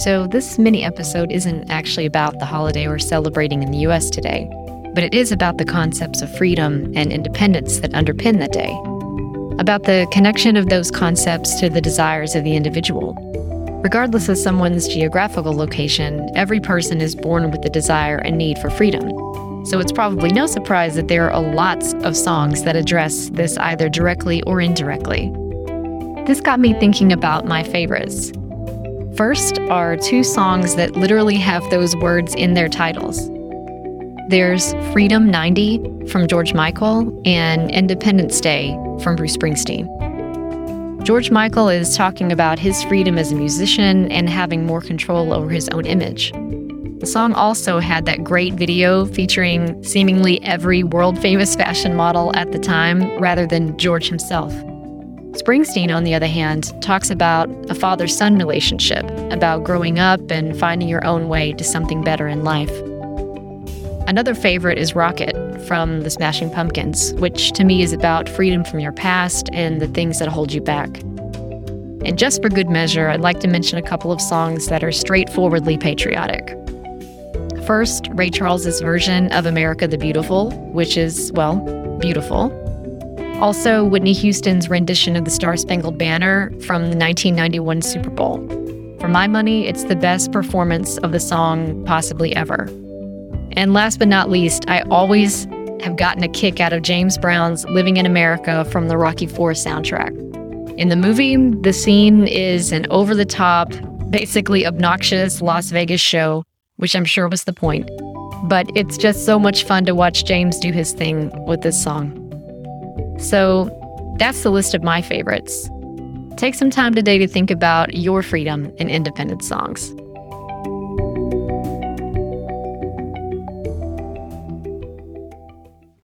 So, this mini episode isn't actually about the holiday we're celebrating in the US today, but it is about the concepts of freedom and independence that underpin that day, about the connection of those concepts to the desires of the individual. Regardless of someone's geographical location, every person is born with the desire and need for freedom. So it's probably no surprise that there are lots of songs that address this either directly or indirectly. This got me thinking about my favorites. First are two songs that literally have those words in their titles. There's Freedom 90 from George Michael and Independence Day from Bruce Springsteen. George Michael is talking about his freedom as a musician and having more control over his own image. The song also had that great video featuring seemingly every world famous fashion model at the time rather than George himself. Springsteen, on the other hand, talks about a father son relationship, about growing up and finding your own way to something better in life. Another favorite is Rocket from the Smashing Pumpkins, which to me is about freedom from your past and the things that hold you back. And just for good measure, I'd like to mention a couple of songs that are straightforwardly patriotic. First, Ray Charles's version of America the Beautiful, which is, well, beautiful. Also, Whitney Houston's rendition of the Star Spangled Banner from the 1991 Super Bowl. For my money, it's the best performance of the song possibly ever. And last but not least, I always have gotten a kick out of James Brown's Living in America from the Rocky IV soundtrack. In the movie, the scene is an over the top, basically obnoxious Las Vegas show, which I'm sure was the point. But it's just so much fun to watch James do his thing with this song. So that's the list of my favorites. Take some time today to think about your freedom and independent songs.